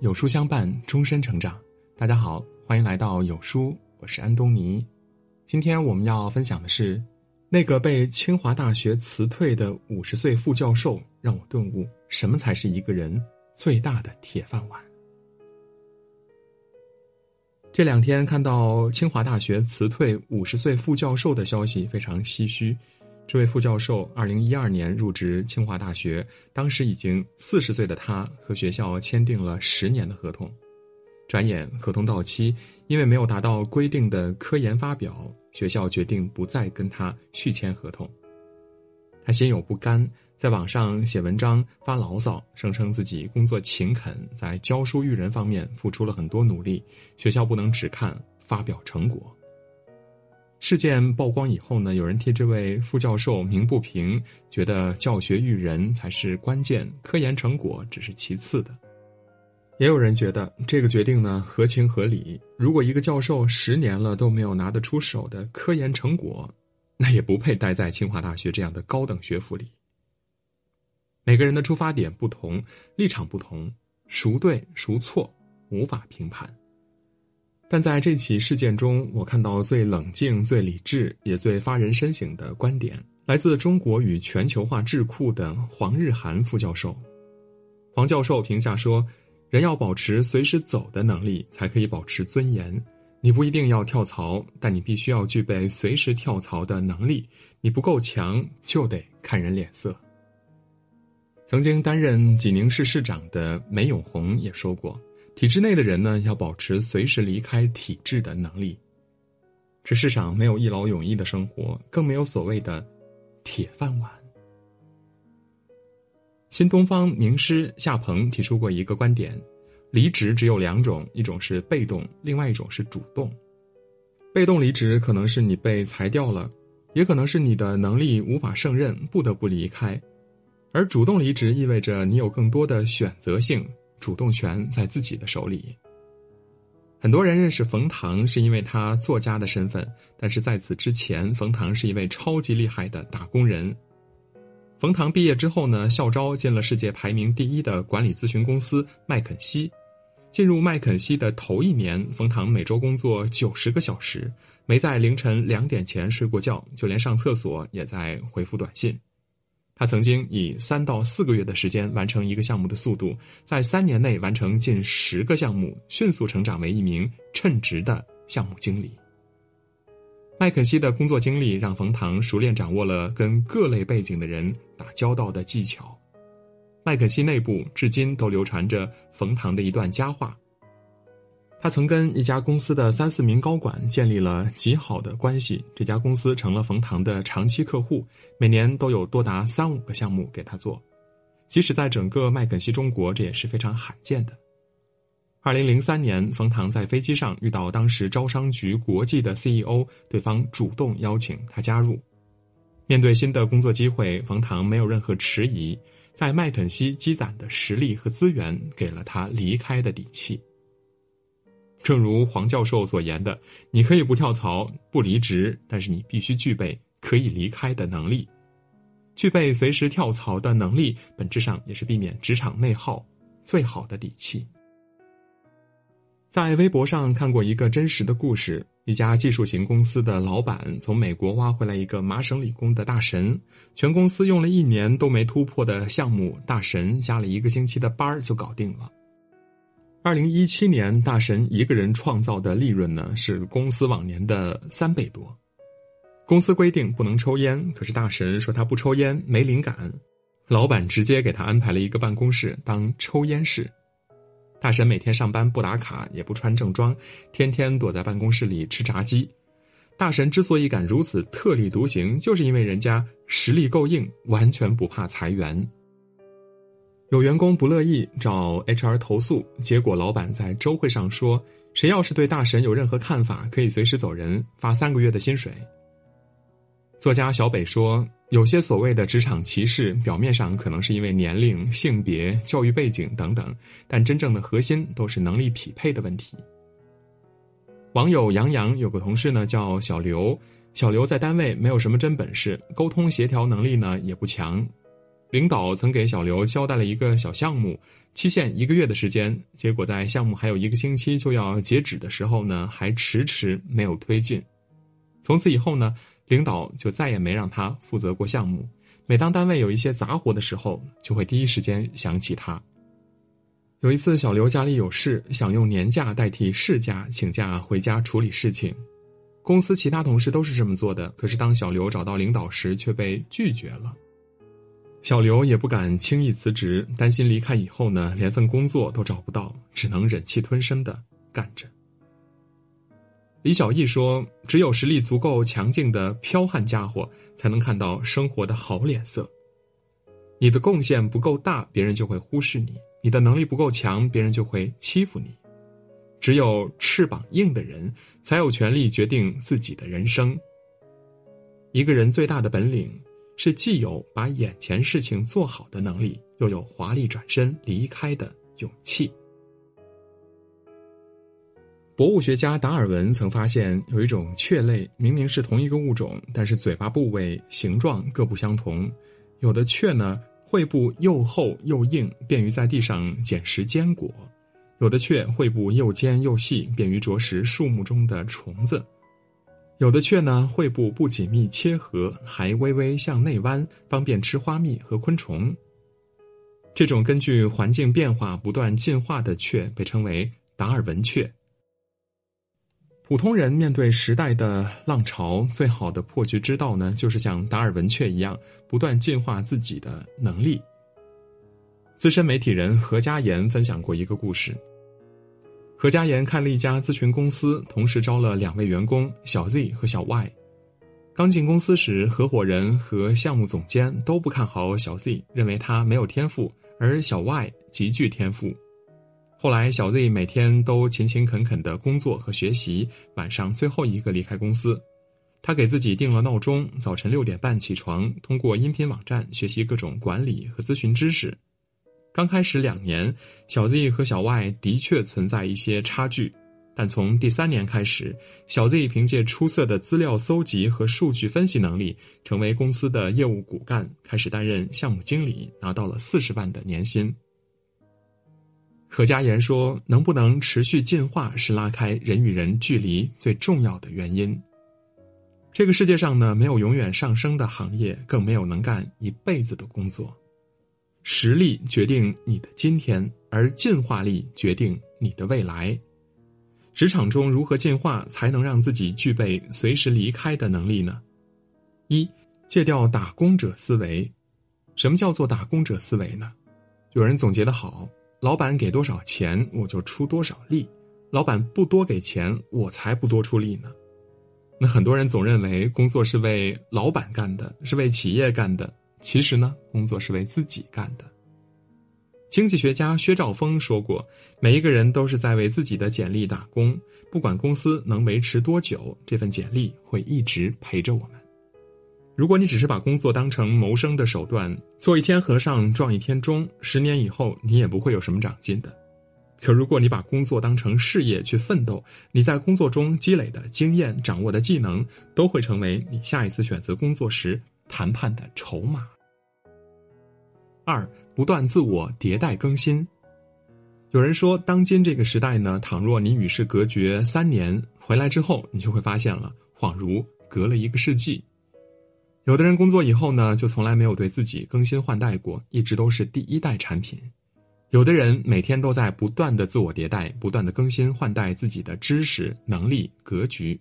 有书相伴，终身成长。大家好，欢迎来到有书，我是安东尼。今天我们要分享的是，那个被清华大学辞退的五十岁副教授，让我顿悟什么才是一个人最大的铁饭碗。这两天看到清华大学辞退五十岁副教授的消息，非常唏嘘。这位副教授，二零一二年入职清华大学，当时已经四十岁的他，和学校签订了十年的合同。转眼合同到期，因为没有达到规定的科研发表，学校决定不再跟他续签合同。他心有不甘，在网上写文章发牢骚，声称自己工作勤恳，在教书育人方面付出了很多努力，学校不能只看发表成果。事件曝光以后呢，有人替这位副教授鸣不平，觉得教学育人才是关键，科研成果只是其次的。也有人觉得这个决定呢合情合理。如果一个教授十年了都没有拿得出手的科研成果，那也不配待在清华大学这样的高等学府里。每个人的出发点不同，立场不同，孰对孰错，无法评判。但在这起事件中，我看到最冷静、最理智，也最发人深省的观点，来自中国与全球化智库的黄日涵副教授。黄教授评价说：“人要保持随时走的能力，才可以保持尊严。你不一定要跳槽，但你必须要具备随时跳槽的能力。你不够强，就得看人脸色。”曾经担任济宁市市长的梅永红也说过。体制内的人呢，要保持随时离开体制的能力。这世上没有一劳永逸的生活，更没有所谓的铁饭碗。新东方名师夏鹏提出过一个观点：离职只有两种，一种是被动，另外一种是主动。被动离职可能是你被裁掉了，也可能是你的能力无法胜任，不得不离开；而主动离职意味着你有更多的选择性。主动权在自己的手里。很多人认识冯唐是因为他作家的身份，但是在此之前，冯唐是一位超级厉害的打工人。冯唐毕业之后呢，校招进了世界排名第一的管理咨询公司麦肯锡。进入麦肯锡的头一年，冯唐每周工作九十个小时，没在凌晨两点前睡过觉，就连上厕所也在回复短信。他曾经以三到四个月的时间完成一个项目的速度，在三年内完成近十个项目，迅速成长为一名称职的项目经理。麦肯锡的工作经历让冯唐熟练掌握了跟各类背景的人打交道的技巧。麦肯锡内部至今都流传着冯唐的一段佳话。他曾跟一家公司的三四名高管建立了极好的关系，这家公司成了冯唐的长期客户，每年都有多达三五个项目给他做。即使在整个麦肯锡中国，这也是非常罕见的。二零零三年，冯唐在飞机上遇到当时招商局国际的 CEO，对方主动邀请他加入。面对新的工作机会，冯唐没有任何迟疑，在麦肯锡积攒的实力和资源，给了他离开的底气。正如黄教授所言的，你可以不跳槽、不离职，但是你必须具备可以离开的能力。具备随时跳槽的能力，本质上也是避免职场内耗最好的底气。在微博上看过一个真实的故事：一家技术型公司的老板从美国挖回来一个麻省理工的大神，全公司用了一年都没突破的项目，大神加了一个星期的班儿就搞定了。二零一七年，大神一个人创造的利润呢，是公司往年的三倍多。公司规定不能抽烟，可是大神说他不抽烟，没灵感。老板直接给他安排了一个办公室当抽烟室。大神每天上班不打卡，也不穿正装，天天躲在办公室里吃炸鸡。大神之所以敢如此特立独行，就是因为人家实力够硬，完全不怕裁员。有员工不乐意找 HR 投诉，结果老板在周会上说：“谁要是对大神有任何看法，可以随时走人，发三个月的薪水。”作家小北说：“有些所谓的职场歧视，表面上可能是因为年龄、性别、教育背景等等，但真正的核心都是能力匹配的问题。”网友杨洋有个同事呢，叫小刘，小刘在单位没有什么真本事，沟通协调能力呢也不强。领导曾给小刘交代了一个小项目，期限一个月的时间，结果在项目还有一个星期就要截止的时候呢，还迟迟没有推进。从此以后呢，领导就再也没让他负责过项目。每当单位有一些杂活的时候，就会第一时间想起他。有一次，小刘家里有事，想用年假代替事假请假回家处理事情。公司其他同事都是这么做的，可是当小刘找到领导时，却被拒绝了。小刘也不敢轻易辞职，担心离开以后呢，连份工作都找不到，只能忍气吞声的干着。李小艺说：“只有实力足够强劲的剽悍家伙，才能看到生活的好脸色。你的贡献不够大，别人就会忽视你；你的能力不够强，别人就会欺负你。只有翅膀硬的人，才有权利决定自己的人生。一个人最大的本领，是既有把眼前事情做好的能力，又有华丽转身离开的勇气。”博物学家达尔文曾发现，有一种雀类明明是同一个物种，但是嘴巴部位、形状各不相同。有的雀呢，喙部又厚又硬，便于在地上捡食坚果；有的雀喙部又尖又细，便于啄食树木中的虫子；有的雀呢，喙部不紧密切合，还微微向内弯，方便吃花蜜和昆虫。这种根据环境变化不断进化的雀，被称为达尔文雀。普通人面对时代的浪潮，最好的破局之道呢，就是像达尔文雀一样，不断进化自己的能力。资深媒体人何家言分享过一个故事：何家言开了一家咨询公司，同时招了两位员工小 Z 和小 Y。刚进公司时，合伙人和项目总监都不看好小 Z，认为他没有天赋，而小 Y 极具天赋。后来，小 Z 每天都勤勤恳恳的工作和学习，晚上最后一个离开公司。他给自己定了闹钟，早晨六点半起床，通过音频网站学习各种管理和咨询知识。刚开始两年，小 Z 和小 Y 的确存在一些差距，但从第三年开始，小 Z 凭借出色的资料搜集和数据分析能力，成为公司的业务骨干，开始担任项目经理，拿到了四十万的年薪。何家言说：“能不能持续进化，是拉开人与人距离最重要的原因。这个世界上呢，没有永远上升的行业，更没有能干一辈子的工作。实力决定你的今天，而进化力决定你的未来。职场中如何进化，才能让自己具备随时离开的能力呢？一，戒掉打工者思维。什么叫做打工者思维呢？有人总结的好。”老板给多少钱，我就出多少力；老板不多给钱，我才不多出力呢。那很多人总认为工作是为老板干的，是为企业干的。其实呢，工作是为自己干的。经济学家薛兆丰说过：“每一个人都是在为自己的简历打工，不管公司能维持多久，这份简历会一直陪着我们。”如果你只是把工作当成谋生的手段，做一天和尚撞一天钟，十年以后你也不会有什么长进的。可如果你把工作当成事业去奋斗，你在工作中积累的经验、掌握的技能，都会成为你下一次选择工作时谈判的筹码。二，不断自我迭代更新。有人说，当今这个时代呢，倘若你与世隔绝三年，回来之后，你就会发现了，恍如隔了一个世纪。有的人工作以后呢，就从来没有对自己更新换代过，一直都是第一代产品。有的人每天都在不断的自我迭代，不断的更新换代自己的知识、能力、格局，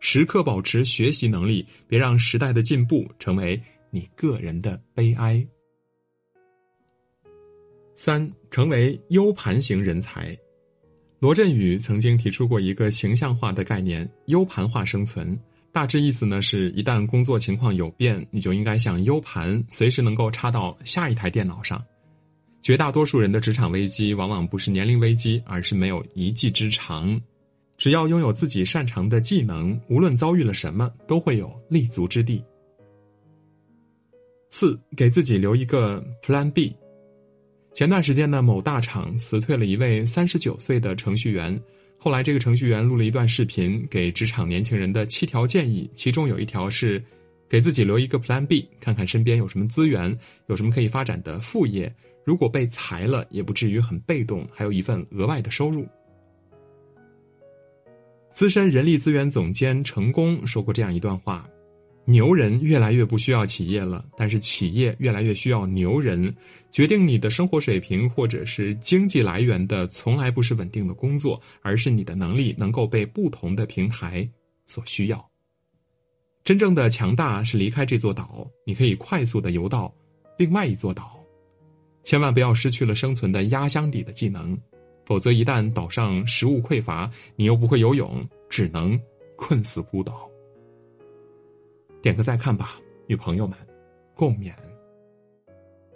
时刻保持学习能力，别让时代的进步成为你个人的悲哀。三，成为 U 盘型人才。罗振宇曾经提出过一个形象化的概念：U 盘化生存。大致意思呢，是一旦工作情况有变，你就应该像 U 盘，随时能够插到下一台电脑上。绝大多数人的职场危机，往往不是年龄危机，而是没有一技之长。只要拥有自己擅长的技能，无论遭遇了什么，都会有立足之地。四，给自己留一个 Plan B。前段时间呢，某大厂辞退了一位三十九岁的程序员。后来，这个程序员录了一段视频，给职场年轻人的七条建议，其中有一条是：给自己留一个 Plan B，看看身边有什么资源，有什么可以发展的副业。如果被裁了，也不至于很被动，还有一份额外的收入。资深人力资源总监成功说过这样一段话：“牛人越来越不需要企业了，但是企业越来越需要牛人。决定你的生活水平或者是经济来源的，从来不是稳定的工作，而是你的能力能够被不同的平台所需要。真正的强大是离开这座岛，你可以快速的游到另外一座岛。”千万不要失去了生存的压箱底的技能，否则一旦岛上食物匮乏，你又不会游泳，只能困死孤岛。点个再看吧，与朋友们共勉。